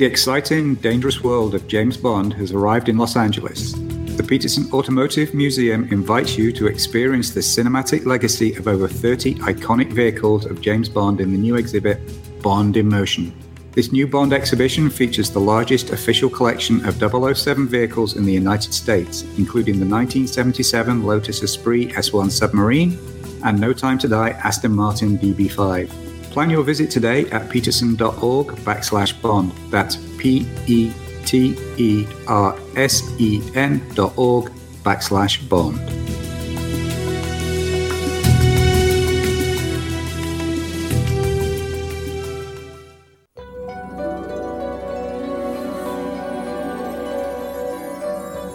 The exciting, dangerous world of James Bond has arrived in Los Angeles. The Petersen Automotive Museum invites you to experience the cinematic legacy of over 30 iconic vehicles of James Bond in the new exhibit, Bond in Motion. This new Bond exhibition features the largest official collection of 007 vehicles in the United States, including the 1977 Lotus Esprit S1 submarine and No Time to Die Aston Martin DB5. Plan your visit today at petersen.org backslash bond. That's P E T E R S E N dot org backslash bond.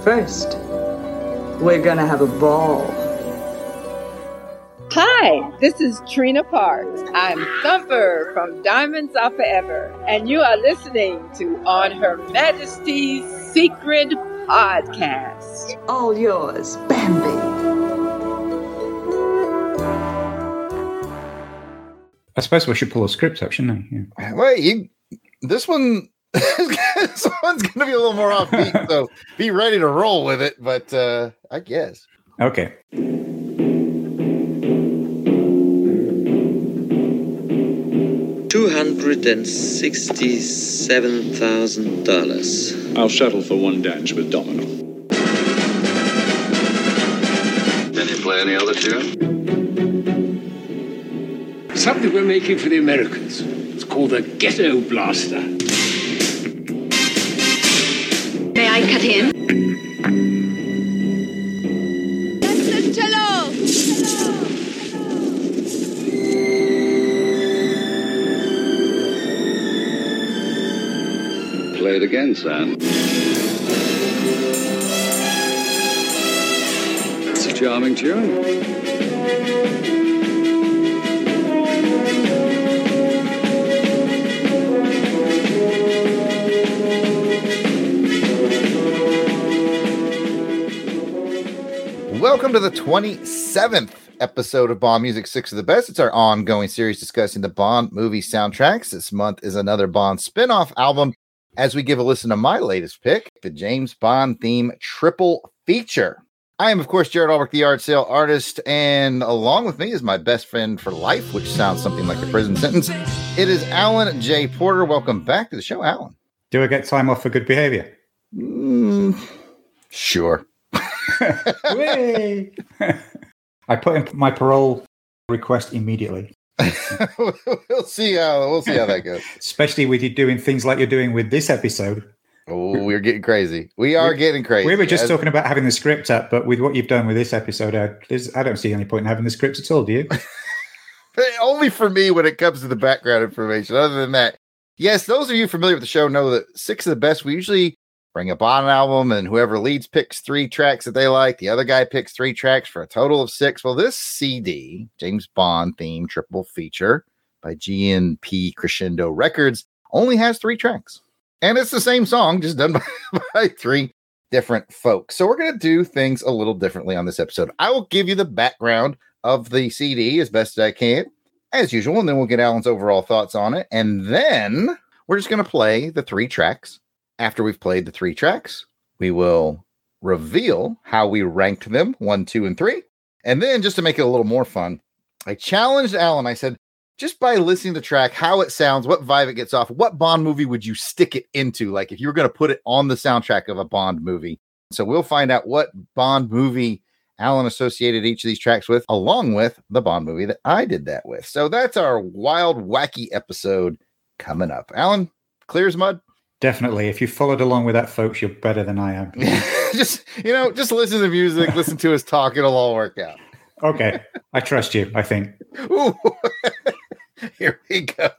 First, we're gonna have a ball. Hi, this is Trina Parks. I'm Thumper from Diamonds Are Forever, and you are listening to On Her Majesty's Secret Podcast. All yours, Bambi. I suppose we should pull a script up, shouldn't we? Yeah. Wait, you, this one, this one's going to be a little more offbeat, so be ready to roll with it. But uh, I guess. Okay. Two hundred and sixty-seven thousand dollars. I'll settle for one dance with Domino. Can you play any other tune? Something we're making for the Americans. It's called the Ghetto Blaster. May I cut in? It again, Sam. It's a charming tune. Welcome to the 27th episode of Bond Music Six of the Best. It's our ongoing series discussing the Bond movie soundtracks. This month is another Bond spin off album as we give a listen to my latest pick, the James Bond theme triple feature. I am, of course, Jared Albrecht, the art sale artist, and along with me is my best friend for life, which sounds something like a prison sentence. It is Alan J. Porter. Welcome back to the show, Alan. Do I get time off for good behavior? Mm, sure. I put in my parole request immediately, we'll see how we'll see how that goes. especially with you doing things like you're doing with this episode. Oh, we're getting crazy. We are getting crazy. We were just As- talking about having the script up, but with what you've done with this episode, uh, I, I don't see any point in having the script at all. Do you? only for me when it comes to the background information. Other than that, yes, those of you familiar with the show know that six of the best. We usually bring a Bond album, and whoever leads picks three tracks that they like. The other guy picks three tracks for a total of six. Well, this CD, James Bond theme triple feature by GNP Crescendo Records, only has three tracks, and it's the same song, just done by, by three different folks. So we're gonna do things a little differently on this episode. I will give you the background of the CD as best as I can, as usual, and then we'll get Alan's overall thoughts on it. And then we're just going to play the three tracks. After we've played the three tracks, we will reveal how we ranked them one, two, and three. And then just to make it a little more fun, I challenged Alan. I said, just by listening to the track, how it sounds, what vibe it gets off, what Bond movie would you stick it into? Like if you were going to put it on the soundtrack of a Bond movie. So we'll find out what Bond movie Alan associated each of these tracks with, along with the Bond movie that I did that with. So that's our wild, wacky episode coming up. Alan, clear as mud. Definitely. If you followed along with that, folks, you're better than I am. just you know, just listen to the music, listen to us talk. It'll all work out. Okay. I trust you, I think. Ooh. Here we go.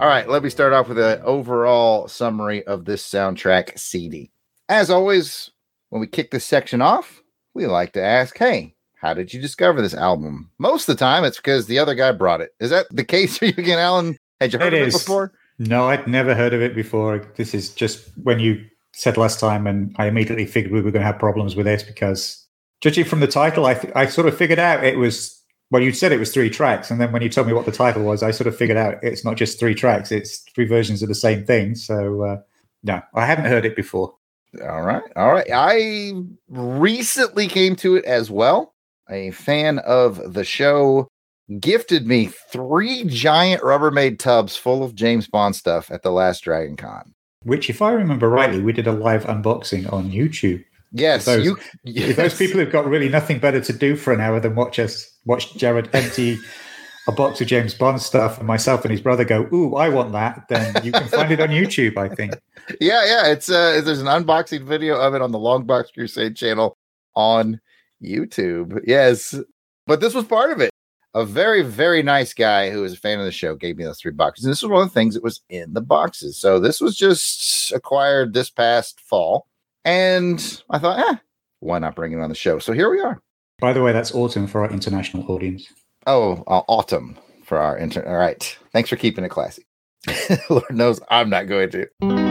All right, let me start off with an overall summary of this soundtrack CD. As always, when we kick this section off, we like to ask, hey, how did you discover this album? Most of the time, it's because the other guy brought it. Is that the case for you again, Alan? Had you heard It of it is. before? No, I'd never heard of it before. This is just when you said last time, and I immediately figured we were going to have problems with this because, judging from the title, I, th- I sort of figured out it was Well, you said it was three tracks, and then when you told me what the title was, I sort of figured out it's not just three tracks; it's three versions of the same thing. So, uh, no, I haven't heard it before. All right. All right. I recently came to it as well. A fan of the show gifted me three giant Rubbermaid tubs full of James Bond stuff at the last Dragon Con. Which, if I remember rightly, we did a live unboxing on YouTube. Yes, those, you, If those people have got really nothing better to do for an hour than watch us watch Jared empty a box of James Bond stuff and myself and his brother go, "Ooh, I want that," then you can find it on YouTube. I think. Yeah, yeah. It's uh, there's an unboxing video of it on the Longbox Crusade channel on YouTube. Yes, but this was part of it. A very, very nice guy who was a fan of the show gave me those three boxes. And this was one of the things that was in the boxes. So this was just acquired this past fall. And I thought, eh, why not bring it on the show? So here we are. By the way, that's autumn for our international audience. Oh, uh, autumn for our intern All right. Thanks for keeping it classy. Lord knows I'm not going to.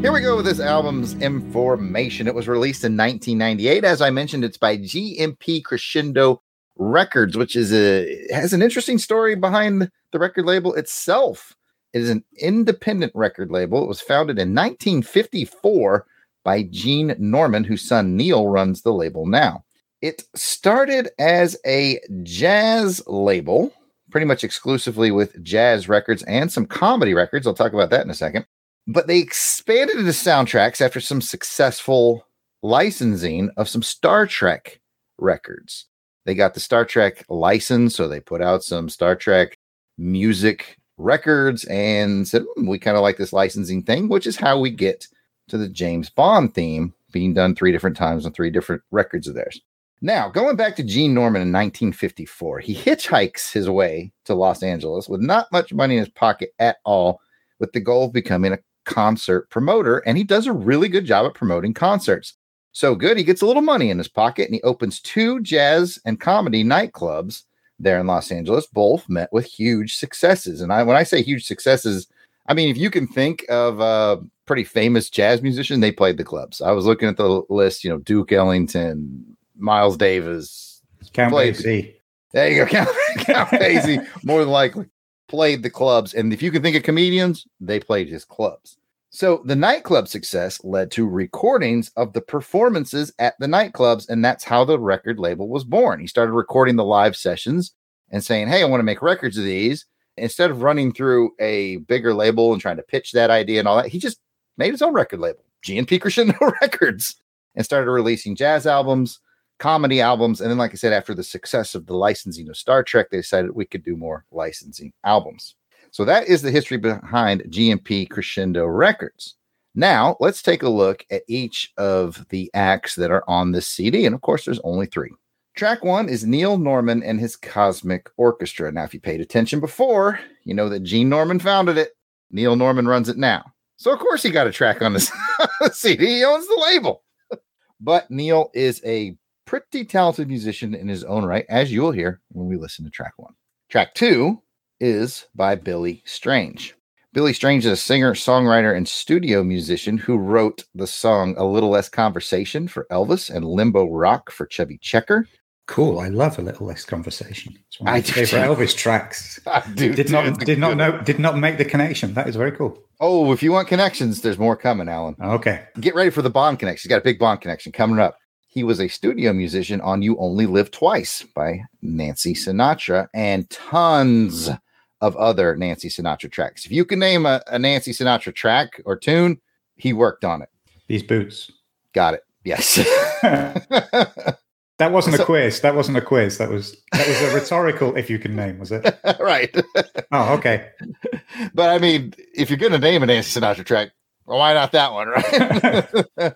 Here we go with this album's information. It was released in 1998. As I mentioned, it's by GNP Crescendo Records, which is a has an interesting story behind the record label itself. It is an independent record label. It was founded in 1954 by Gene Norman, whose son Neil runs the label now. It started as a jazz label, pretty much exclusively with jazz records and some comedy records. I'll talk about that in a second. But they expanded into soundtracks after some successful licensing of some Star Trek records. They got the Star Trek license, so they put out some Star Trek music records and said, hmm, We kind of like this licensing thing, which is how we get to the James Bond theme being done three different times on three different records of theirs. Now, going back to Gene Norman in 1954, he hitchhikes his way to Los Angeles with not much money in his pocket at all, with the goal of becoming a concert promoter, and he does a really good job at promoting concerts. So good, he gets a little money in his pocket and he opens two jazz and comedy nightclubs there in Los Angeles. Both met with huge successes. And I, when I say huge successes, I mean, if you can think of a pretty famous jazz musician, they played the clubs. I was looking at the list, you know, Duke Ellington, Miles Davis, Count Basie. There you go, Count, Count Basie, more than likely played the clubs. And if you can think of comedians, they played his clubs. So the nightclub success led to recordings of the performances at the nightclubs, and that's how the record label was born. He started recording the live sessions and saying, Hey, I want to make records of these. Instead of running through a bigger label and trying to pitch that idea and all that, he just made his own record label, g GNP Crescendo Records, and started releasing jazz albums, comedy albums. And then, like I said, after the success of the licensing of Star Trek, they decided we could do more licensing albums. So that is the history behind GNP Crescendo Records. Now, let's take a look at each of the acts that are on this CD. And of course, there's only three. Track one is Neil Norman and his Cosmic Orchestra. Now, if you paid attention before, you know that Gene Norman founded it. Neil Norman runs it now. So, of course, he got a track on this CD. He owns the label. but Neil is a pretty talented musician in his own right, as you will hear when we listen to track one. Track two is by Billy Strange. Billy Strange is a singer, songwriter, and studio musician who wrote the song A Little Less Conversation for Elvis and Limbo Rock for Chubby Checker. Cool. I love A Little Less Conversation. It's one of I my do favorite too. Elvis tracks. I do Did not did not know did not make the connection. That is very cool. Oh, if you want connections, there's more coming, Alan. Okay. Get ready for the Bond connection. He's got a big Bond connection coming up. He was a studio musician on You Only Live Twice by Nancy Sinatra and tons of other Nancy Sinatra tracks. If you can name a, a Nancy Sinatra track or tune, he worked on it. These boots. Got it. Yes. That wasn't So- a quiz. That wasn't a quiz. That was that was a rhetorical if you can name, was it? right. Oh, okay. But I mean, if you're going to name a Nancy Sinatra track, well, why not that one, right?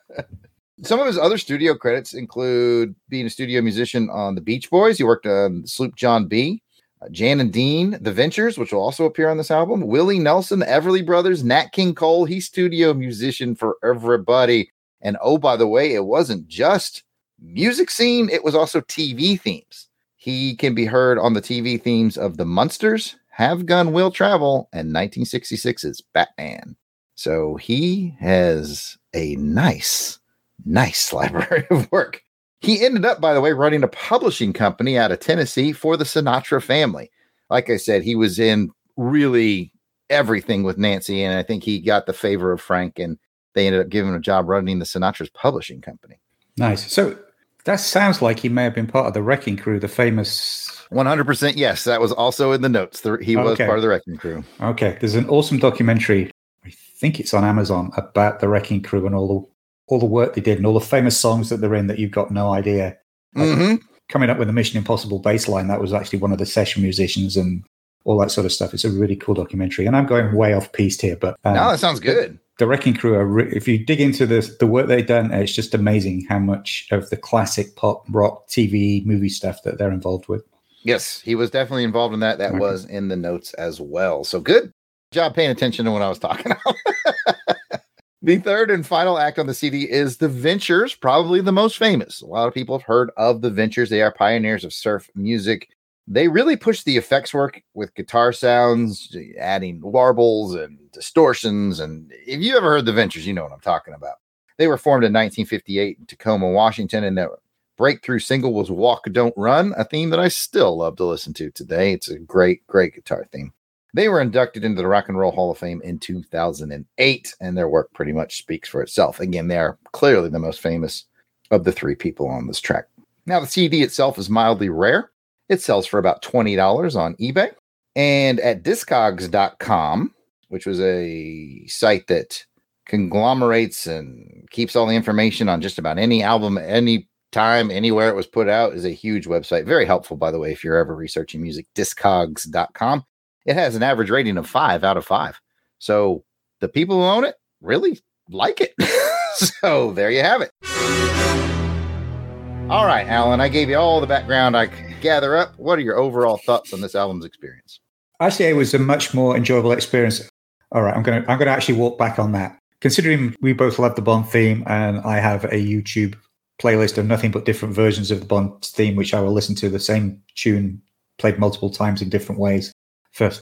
Some of his other studio credits include being a studio musician on the Beach Boys. He worked on Sloop John B, uh, Jan and Dean, The Ventures, which will also appear on this album. Willie Nelson, the Everly Brothers, Nat King Cole. He's studio musician for everybody. And oh, by the way, it wasn't just music scene; it was also TV themes. He can be heard on the TV themes of The Munsters, Have Gun Will Travel, and 1966's Batman. So he has a nice, nice library of work. He ended up, by the way, running a publishing company out of Tennessee for the Sinatra family. Like I said, he was in really everything with Nancy, and I think he got the favor of Frank, and they ended up giving him a job running the Sinatra's publishing company. Nice. So that sounds like he may have been part of the Wrecking Crew, the famous. 100% yes. That was also in the notes. The- He was Okay. part of the Wrecking Crew. Okay, there's an awesome documentary. I think it's on Amazon about the Wrecking Crew and all the all the work they did and all the famous songs that they're in that you've got no idea. Like, Mhm. Coming up with the Mission Impossible bass line, that was actually one of the session musicians and all that sort of stuff. It's a really cool documentary. And I'm going way off piste here, but um, no, that sounds good. the Wrecking Crew are re- if you dig into the the work they've done, it's just amazing how much of the classic pop, rock, TV, movie stuff that they're involved with. Yes, he was definitely involved in that. That Okay. was in the notes as well. So good job paying attention to what I was talking about. The third and final act on the CD is The Ventures, probably the most famous. A lot of people have heard of The Ventures. They are pioneers of surf music. They really push the effects work with guitar sounds, adding warbles and distortions. And if you ever heard The Ventures, you know what I'm talking about. They were formed in 1958 in Tacoma, Washington, and their breakthrough single was Walk Don't Run, a theme that I still love to listen to today. It's a great, great guitar theme. They were inducted into the Rock and Roll Hall of Fame in 2008, and their work pretty much speaks for itself. Again, they are clearly the most famous of the three people on this track. Now, the CD itself is mildly rare. It sells for about $20 on eBay. And at discogs.com, which was a site that conglomerates and keeps all the information on just about any album, any time, anywhere it was put out, is a huge website. Very helpful, by the way, if you're ever researching music. Discogs.com. It has an average rating of five out of five. So the people who own it really like it. so there you have it. All right, Alan, I gave you all the background I gather up. What are your overall thoughts on this album's experience? Actually, it was a much more enjoyable experience. All right, I'm gonna I'm gonna actually walk back on that. Considering we both love the Bond theme, and I have a YouTube playlist of nothing but different versions of the Bond theme, which I will listen to the same tune played multiple times in different ways for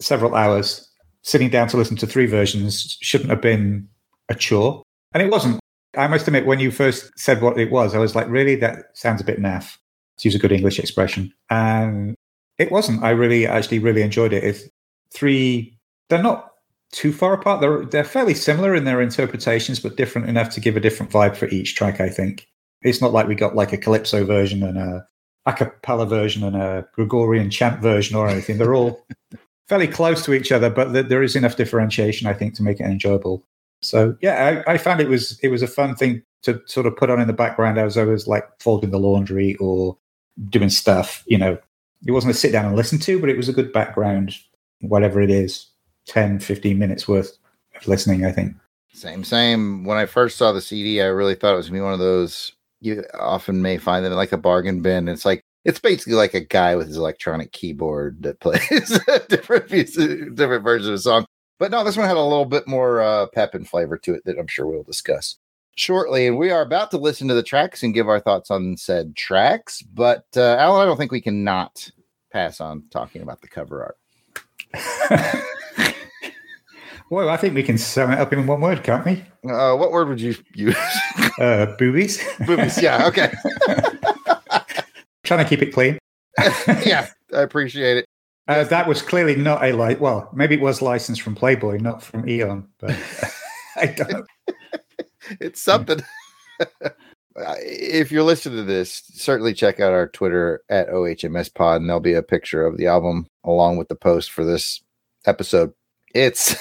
several hours. Sitting down to listen to three versions shouldn't have been a chore, and it wasn't. I must admit, when you first said what it was, I was like, really, that sounds a bit naff. To use a good English expression, and it wasn't. I really, actually, really enjoyed it. It's three. They're not too far apart. They're they're fairly similar in their interpretations, but different enough to give a different vibe for each track. I think it's not like we got like a calypso version and a a cappella version and a Gregorian chant version or anything. They're all fairly close to each other, but th- there is enough differentiation, I think, to make it enjoyable. So yeah, I, I found it was it was a fun thing to sort of put on in the background as I was like folding the laundry or doing stuff. You know, it wasn't a sit down and listen to, but it was a good background, whatever it is, 10, 15 minutes worth of listening, I think. Same, same. When I first saw the CD, I really thought it was gonna be one of those you often may find them like a bargain bin. It's like it's basically like a guy with his electronic keyboard that plays different pieces, different versions of a song. But no, this one had a little bit more uh, pep and flavor to it that I'm sure we'll discuss shortly. And we are about to listen to the tracks and give our thoughts on said tracks. But uh, Alan, I don't think we can not pass on talking about the cover art. Well, I think we can sum it up in one word, can't we? Uh, what word would you use? Uh, boobies. Boobies. Yeah. Okay. Trying to keep it clean. yeah, I appreciate it. Uh, that was clearly not a like. Well, maybe it was licensed from Playboy, not from Eon. But I don't. It's something. If you're listening to this, certainly check out our Twitter at OHMS Pod, and there'll be a picture of the album along with the post for this episode. It's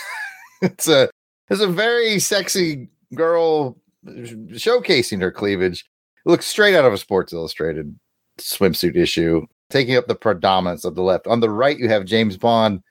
it's a it's a very sexy girl showcasing her cleavage. It looks straight out of a Sports Illustrated swimsuit issue, taking up the predominance of the left. On the right, you have James Bond.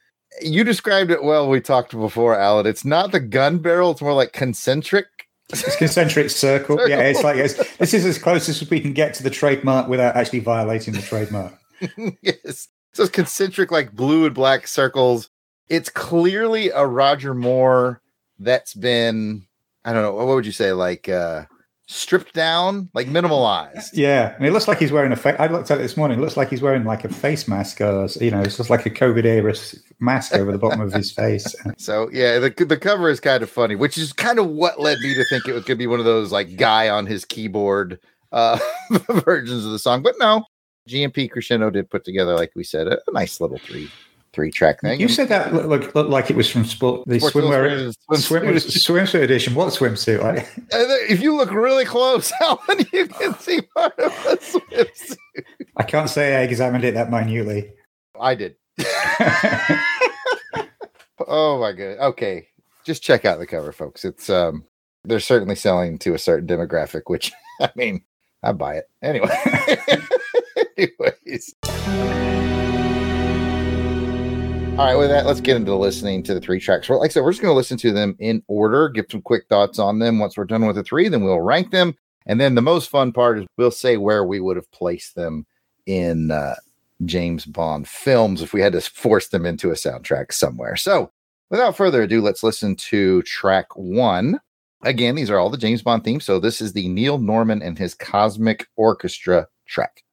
You described it well. We talked before, Alan. It's not the gun barrel; it's more like concentric. It's concentric circle. Circle. Yeah, it's like it's, this is as close as we can get to the trademark without actually violating the trademark. yes. So it's concentric, like blue and black circles. It's clearly a Roger Moore that's been, I don't know, what would you say, like uh stripped down, like minimalized. Yeah, and it looks like he's wearing a. Fa- I looked at it this morning. It looks like he's wearing like a face mask, or you know, it's just like a COVID era mask over the bottom of his face. So yeah, the the cover is kind of funny, which is kind of what led me to think it was gonna be one of those like guy on his keyboard uh, versions of the song. But no, GNP Crescendo did put together, like we said, a, a nice little three three track thing. You And said that looked, looked, looked like it was from sport, the Sports swimwear Illustrated swim, swimsuit. swimsuit edition. What swimsuit? Like, if you look really close, Alan, you can see part of the swimsuit. I can't say I examined it that minutely. I did. Oh my god. Okay. Just check out the cover, folks. It's um they're certainly selling to a certain demographic, which I mean, I buy it. Anyway. Anyways. All right, with that, let's get into listening to the three tracks. Well, like I said, we're just going to listen to them in order, give some quick thoughts on them. Once we're done with the three, then we'll rank them. And then the most fun part is we'll say where we would have placed them in uh, James Bond films if we had to force them into a soundtrack somewhere. So, without further ado, let's listen to track one. Again, these are all the James Bond themes. So, this is the Neil Norman and his Cosmic Orchestra track.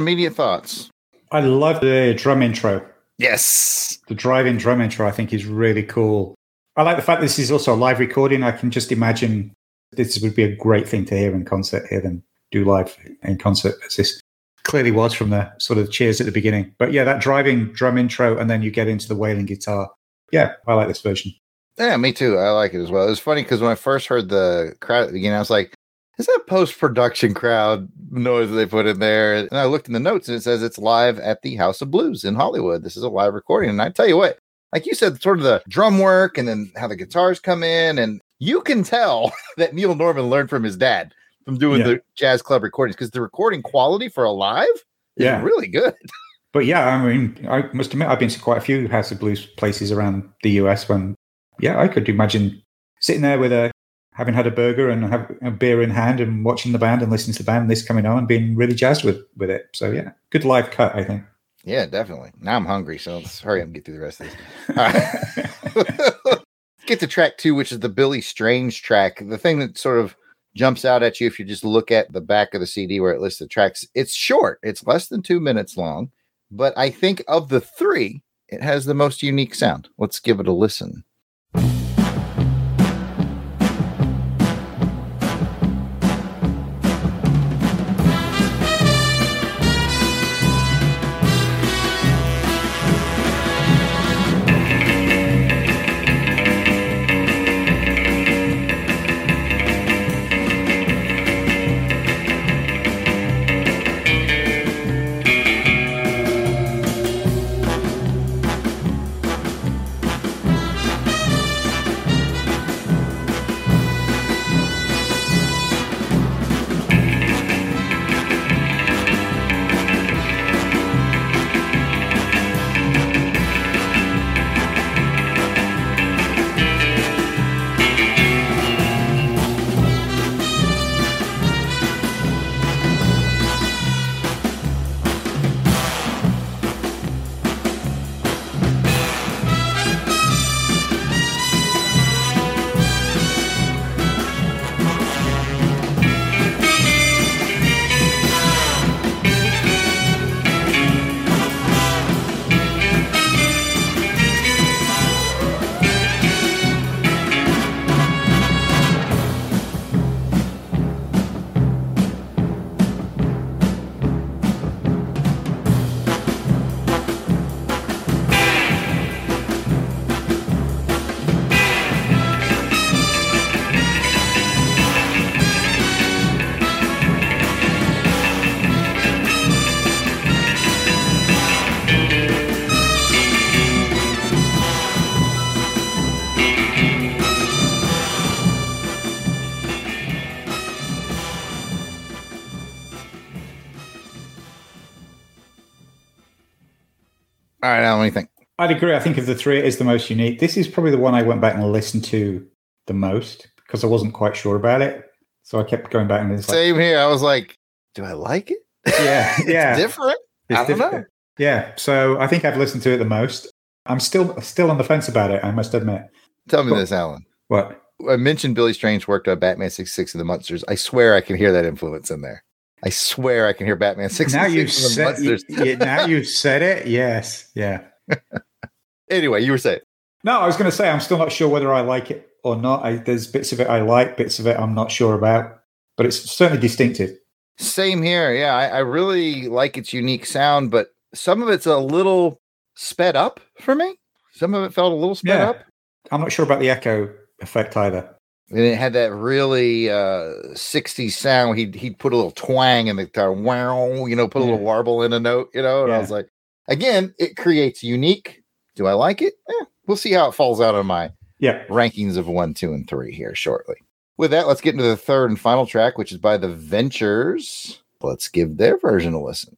Immediate thoughts. I love the drum intro. Yes. The drive-in drum intro, I think, is really cool. I like the fact this is also a live recording. I can just imagine this would be a great thing to hear in concert, hear them do live in concert, as this clearly was from the sort of cheers at the beginning. But yeah, that driving drum intro, and then you get into the wailing guitar. Yeah, I like this version. Yeah, me too. I like it as well. It was funny because when I first heard the crowd at the beginning, I was like, is that post production crowd noise they put in there? And I looked in the notes and it says it's live at the House of Blues in Hollywood. This is a live recording. And I tell you what, like you said, sort of the drum work and then how the guitars come in. And you can tell that Neil Norman learned from his dad from doing Yeah. the jazz club recordings because the recording quality for a live is Yeah. really good. But yeah, I mean, I must admit, I've been to quite a few House of Blues places around the US when, yeah, I could imagine sitting there with a, having had a burger and have a beer in hand and watching the band and listening to the band, and this coming on and being really jazzed with, with it. So yeah, good live cut, I think. Yeah, definitely. Now I'm hungry, so let's hurry up and get through the rest of this. All right. Uh, get to track two, which is the Billy Strange track. The thing that sort of jumps out at you if you just look at the back of the CD where it lists the tracks, it's short. It's less than two minutes long, but I think of the three, it has the most unique sound. Let's give it a listen. Right, Alan, what do you think? I'd agree. I think of the three, it is the most unique. This is probably the one I went back and listened to the most because I wasn't quite sure about it. So I kept going back and it's like, Same here. I was like, do I like it? yeah, It's yeah. different. It's I don't know. Yeah. So I think I've listened to it the most. I'm still still on the fence about it, I must admit. Tell me Cool. this, Alan. What? I mentioned Billy Strange worked on Batman 66 and the Munsters. I swear I can hear that influence in there. I swear I can hear Batman 66 Now you've said yeah, now you've said it. Yes. Yeah. anyway, you were saying. No, I was going to say I'm still not sure whether I like it or not. I, there's bits of it I like, bits of it I'm not sure about, but it's certainly distinctive. Same here. Yeah, I, I really like its unique sound, but some of it's a little sped up for me. Some of it felt a little sped Yeah. up. I'm not sure about the echo effect either. And it had that really uh 60s sound. He'd he'd put a little twang in the guitar, wow, you know, put a little warble in a note, you know. And I was like, again, it creates unique. Do I like it? Eh, we'll see how it falls out on my Yeah. rankings of one, two, and three here shortly. With that, let's get into the third and final track, which is by the Ventures. Let's give their version a listen.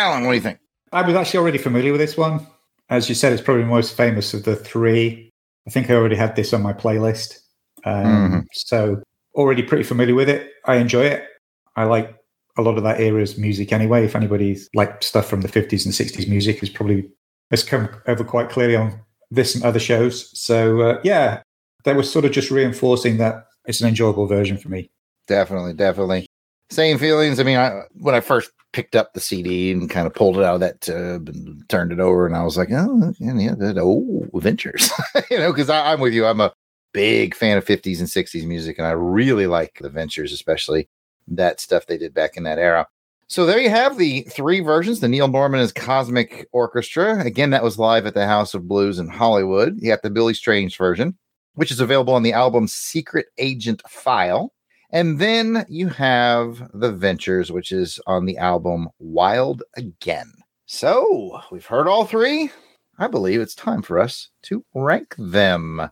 Alan, what do you think? I was actually already familiar with this one. As you said, it's probably the most famous of the three. I think I already had this on my playlist. Um, Mhm. So already pretty familiar with it. I enjoy it. I like a lot of that era's music anyway. If anybody's like stuff from the 50s and 60s music, is probably has come over quite clearly on this and other shows. So uh, yeah, that was sort of just reinforcing that it's an enjoyable version for me. Definitely, definitely. Same feelings. I mean, I, when I first picked up the CD and kind of pulled it out of that tub and turned it over, and I was like, oh, yeah, that, oh, Ventures. you know, because I'm with you. I'm a big fan of 50s and 60s music, and I really like the Ventures, especially that stuff they did back in that era. So there you have the three versions. The Neil Norman is Cosmic Orchestra. Again, that was live at the House of Blues in Hollywood. You got the Billy Strange version, which is available on the album Secret Agent File. And then you have The Ventures, which is on the album Wild Again. So we've heard all three. I believe it's time for us to rank them.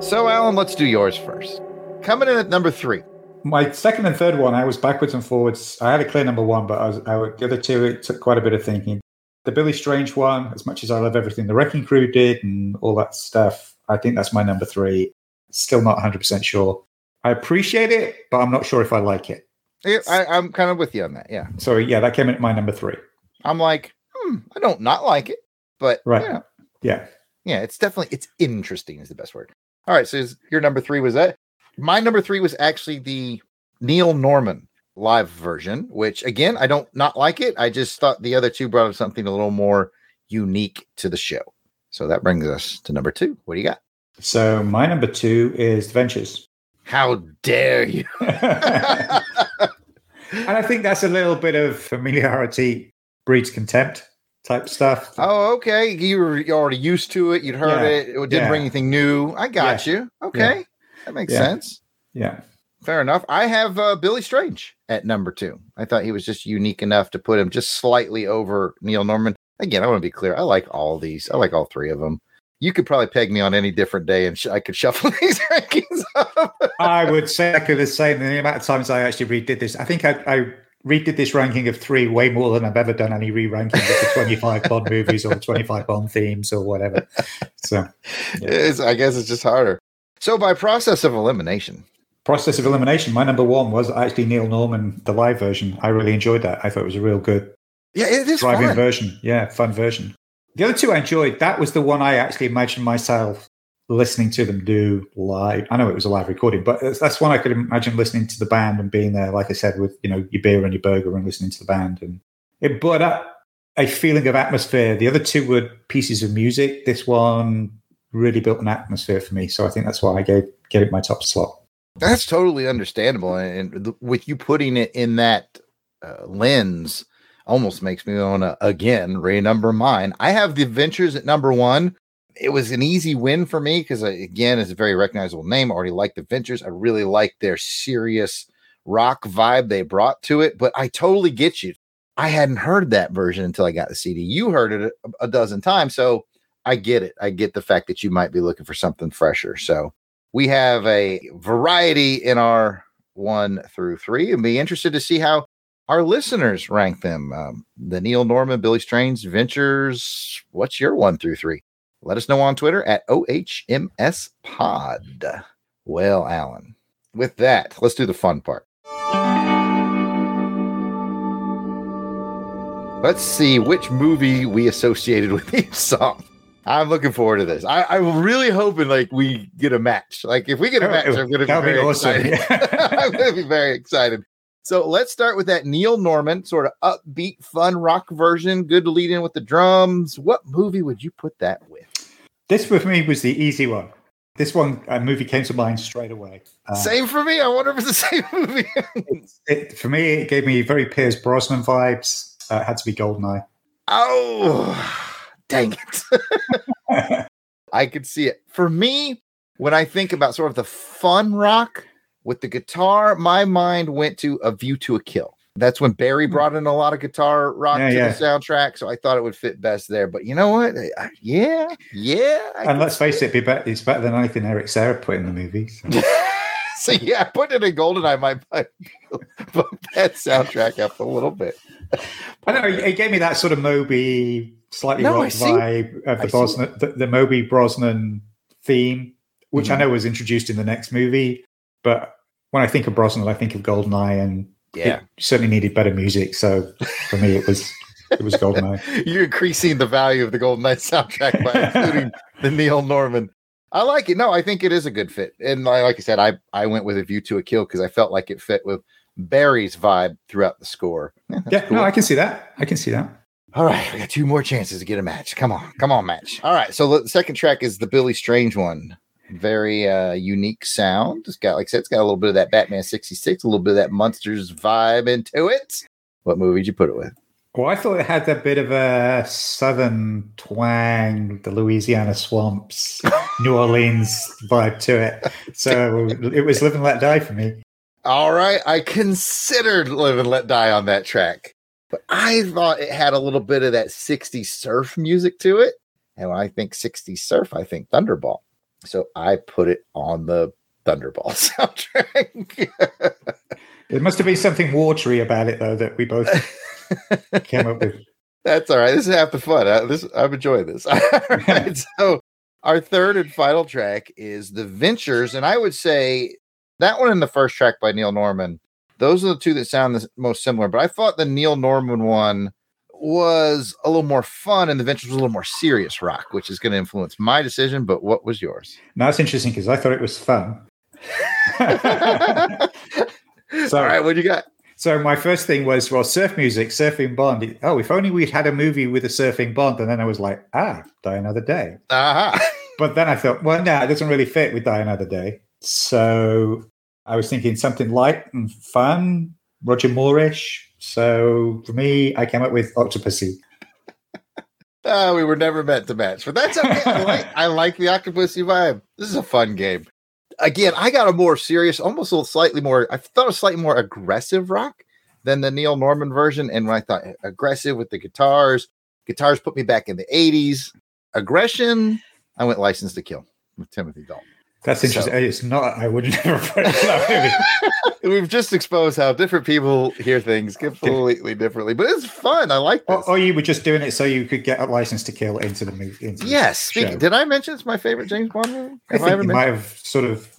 So, Alan, let's do yours first. Coming in at number three. My second and third one, I was backwards and forwards. I had a clear number one, but I was, I, the other two, it took quite a bit of thinking. The Billy Strange one, as much as I love everything the Wrecking Crew did and all that stuff, I think that's my number three. Still not 100% sure. I appreciate it, but I'm not sure if I like it. I, I'm kind of with you on that. Yeah. So, yeah, that came in at my number three. I'm like, hmm, I don't not like it, but Right. yeah, Yeah. yeah, it's definitely it's interesting is the best word. All right, so is- your number three was that. My number three was actually the Neil Norman live version, which again I don't not like it. I just thought the other two brought up something a little more unique to the show. So that brings us to number two. What do you got? So, my number two is Ventures. How dare you? and I think that's a little bit of familiarity breeds contempt type stuff. Oh, okay. You were already used to it. You'd heard Yeah. it. It didn't Yeah. bring anything new. I got Yeah. you. Okay, that makes sense. Yeah. Fair enough. I have uh, Billy Strange at number two. I thought he was just unique enough to put him just slightly over Neil Norman. Again, I want to be clear. I like all these. I like all three of them. You could probably peg me on any different day, and sh- I could shuffle these rankings up. I would say exactly the same. The amount of times I actually redid this, I think I, I redid this ranking of three way more than I've ever done any re-ranking of the 25 Bond movies or 25 Bond themes or whatever. So, It's- I guess it's just harder. So, by process of elimination, process of elimination. My number one was actually Neil Norman, the live version. I really enjoyed that. I thought it was a real good yeah, it is driving fun. version. Yeah, fun version. The other two I enjoyed. That was the one I actually imagined myself listening to them do live. I know it was a live recording, but that's- one I could imagine listening to the band and being there, like I said, with you know your beer and your burger and listening to the band, and it brought up a feeling of atmosphere. The other two were pieces of music. This one really built an atmosphere for me, so I think that's why I gave gave it my top slot. That's totally understandable, and, and with you putting it in that uh, lens, almost makes me want to again renumber mine. I have the Ventures at number one. It was an easy win for me because uh, again, it's a very recognizable name. I already like the Ventures. I really like their serious rock vibe they brought to it. But I totally get you. I hadn't heard that version until I got the CD. You heard it a, a dozen times, so I get it. I get the fact that you might be looking for something fresher. So we have a variety in our one through three and be interested to see how our listeners rank them. Um, the Neil Norman, Billy Strange Ventures. What's your one through three? Let us know on Twitter at OHMS Pod. Well, Alan, with that, let's do the fun part. Let's see which movie we associated with each song. I'm looking forward to this. I, I'm really hoping like we get a match. Like if we get a match, I'm going to be be very awesome. excited. I'm going to be very excited. So let's start with that Neil Norman sort of upbeat, fun rock version. Good to lead in with the drums. What movie would you put that with? This for me was the easy one. This one a movie came to mind straight away. Uh, Same for me. I wonder if it's the same movie. it, for me, it gave me very Pierce Brosnan vibes. Uh, it had to be Goldeneye. oh, dang it. I could see it. For me, when I think about sort of the fun rock with the guitar, my mind went to A View to a Kill. That's when Barry brought in a lot of guitar rock Hmm. Yeah, to yeah. the soundtrack, so I thought it would fit best there. But you know what? I- Yeah, yeah. I And let's face it, be bet- it's better than anything Eric Serra put in the movie. so. so yeah, putting it in Goldeneye might bump that soundtrack up a little bit. I know it gave me that sort of Moby, slightly No, rock vibe of the. Brosnan, the, the Moby Brosnan theme, which I Mhm. know was introduced in the next movie. But when I think of Brosnan, I think of Goldeneye, and Yeah, it certainly needed better music. So for me, it was it was Goldeneye. you're increasing the value of the Goldeneye soundtrack by including the Neil Norman. I like it. No, I think it is a good fit. And like I said, I I went with a view to a kill because I felt like it fit with Barry's vibe throughout the score. Yeah, yeah, cool. no, I can see that. I can see that. All right, we got two more chances to get a match. Come on, come on, match. All right, so the second track is the Billy Strange one. Very uh unique sound. It's got, like I said, it's got a little bit of that Batman 66, a little bit of that Munsters vibe into it. What movie did you put it with? Well, I thought it had a bit of a southern twang, the Louisiana swamps, New Orleans vibe to it. So it was Live and Let Die for me. All right, I considered Live and Let Die on that track, but I thought it had a little bit of that 60s surf music to it. And when I think 60s surf, I think Thunderball. So I put it on the Thunderball soundtrack. It must have been something watery about it, though, that we both came up with. That's all right. This is half the fun. I, this I'm enjoying this. All right. So our third and final track is the Ventures, and I would say that one and the first track by Neil Norman. Those are the two that sound the most similar. But I thought the Neil Norman one was a little more fun, and the Ventures was a little more serious rock, which is going to influence my decision. But what was yours? Now, that's interesting because I thought it was fun. so, all right, what do you got? So my first thing was, well, surf music, surfing Bond. Oh, if only we'd had a movie with a surfing Bond. And then I was like, ah, Die Another Day. Uh-huh. But then I thought, well, no, it doesn't really fit with Die Another Day. So I was thinking something light and fun, Roger Moorish. So for me, I came up with Octopussy. Uh, we were never meant to match, but that's okay. I like I like the Octopussy vibe. This is a fun game. Again, I got a more serious, almost a little slightly more. I thought a slightly more aggressive rock than the Neil Norman version. And when I thought aggressive with the guitars, guitars put me back in the '80s. Aggression, I went License to Kill with Timothy Dalton. That's interesting. It's not, I would never put it that movie. We've just exposed how different people hear things completely differently, but it's fun. I like this. Or, or you were just doing it so you could get a license to kill into the movie. Into yes. Show. did I mention it's my favorite James Bond movie? I Have think ever you might have sort of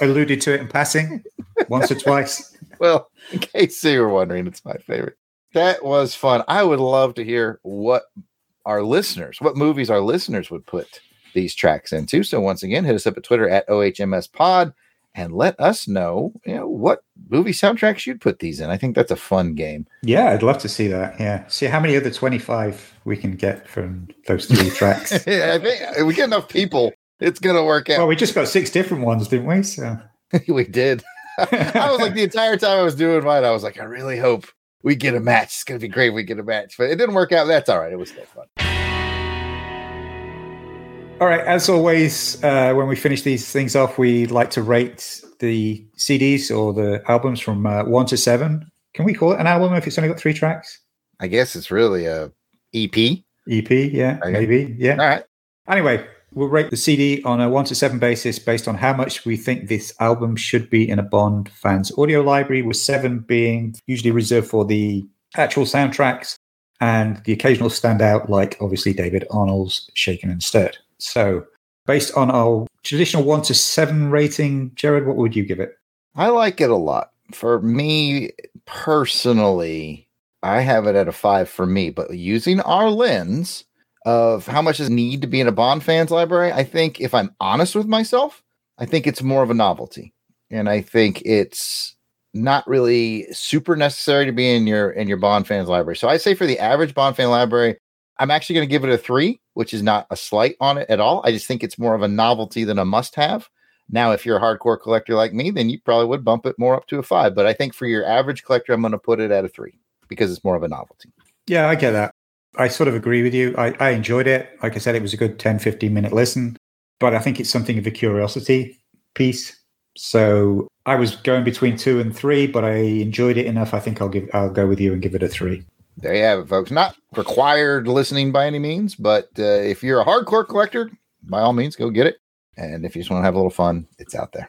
alluded to it in passing once or twice. Well, in case you were wondering, it's my favorite. That was fun. I would love to hear what our listeners, what movies our listeners would put these tracks into. So once again, hit us up at Twitter at OHMS Pod and let us know, you know, what movie soundtracks you'd put these in. I think that's a fun game. Yeah, I'd love to see that. Yeah. See how many other 25 we can get from those three tracks. Yeah, I think if we get enough people, it's gonna work out. well, we just got six different ones, didn't we? So we did. I was like the entire time I was doing mine, I was like, I really hope we get a match. It's gonna be great if we get a match. But it didn't work out. That's all right. It was still fun. All right. As always, uh, when we finish these things off, we like to rate the CDs or the albums from uh, one to seven. Can we call it an album if it's only got three tracks? I guess it's really a EP. EP, yeah, Okay. maybe, yeah. All right. Anyway, we'll rate the CD on a one to seven basis based on how much we think this album should be in a Bond fan's audio library, with seven being usually reserved for the actual soundtracks and the occasional standout, like obviously David Arnold's Shaken and Stirred. So, based on our traditional one to seven rating, Jared, what would you give it? I like it a lot. For me personally, I have it at a five for me, but using our lens of how much does need to be in a Bond fans library, I think if I'm honest with myself, I think it's more of a novelty. And I think it's not really super necessary to be in your in your Bond fans library. So I say for the average Bond fan library, I'm actually going to give it a three, which is not a slight on it at all. I just think it's more of a novelty than a must have. Now, if you're a hardcore collector like me, then you probably would bump it more up to a five. But I think for your average collector, I'm going to put it at a three because it's more of a novelty. Yeah, I get that. I sort of agree with you. I, I enjoyed it. Like I said, it was a good 10, 15 minute listen, but I think it's something of a curiosity piece. So I was going between two and three, but I enjoyed it enough. I think I'll give I'll go with you and give it a three. There you have it, folks. Not required listening by any means, but uh, if you're a hardcore collector, by all means, go get it. And if you just want to have a little fun, it's out there.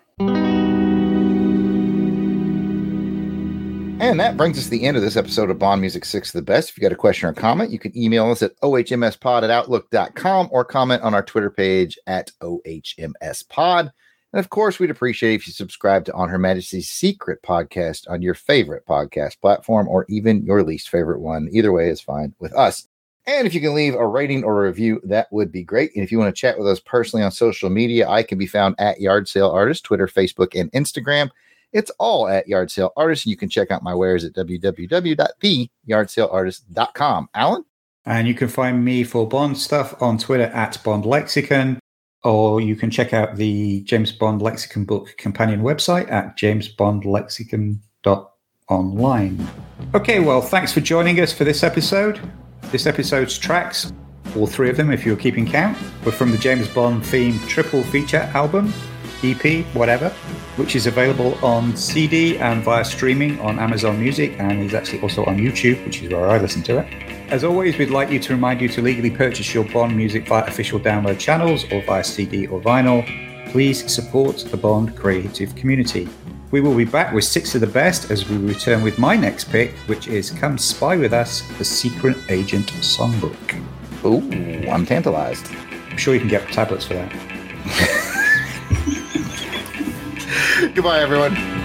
And that brings us to the end of this episode of Bond Music 6 The Best. If you got a question or comment, you can email us at ohmspod at outlook.com or comment on our Twitter page at ohmspod. And of course, we'd appreciate if you subscribe to On Her Majesty's Secret podcast on your favorite podcast platform or even your least favorite one. Either way is fine with us. And if you can leave a rating or a review, that would be great. And if you want to chat with us personally on social media, I can be found at Yard Sale Artist, Twitter, Facebook, and Instagram. It's all at Yard Sale Artist. And you can check out my wares at www.theyardsaleartist.com. Alan? And you can find me for Bond stuff on Twitter at Bond Lexicon, or you can check out the James Bond Lexicon book companion website at jamesbondlexicon.online. Okay, well, thanks for joining us for this episode. This episode's tracks, all three of them if you're keeping count, were from the James Bond themed triple feature album, EP, whatever, which is available on CD and via streaming on Amazon Music and is actually also on YouTube, which is where I listen to it. As always, we'd like you to remind you to legally purchase your Bond music via official download channels or via CD or vinyl. Please support the Bond creative community. We will be back with six of the best as we return with my next pick, which is Come Spy With Us, the Secret Agent Songbook. Ooh, I'm tantalized. I'm sure you can get tablets for that. Goodbye, everyone.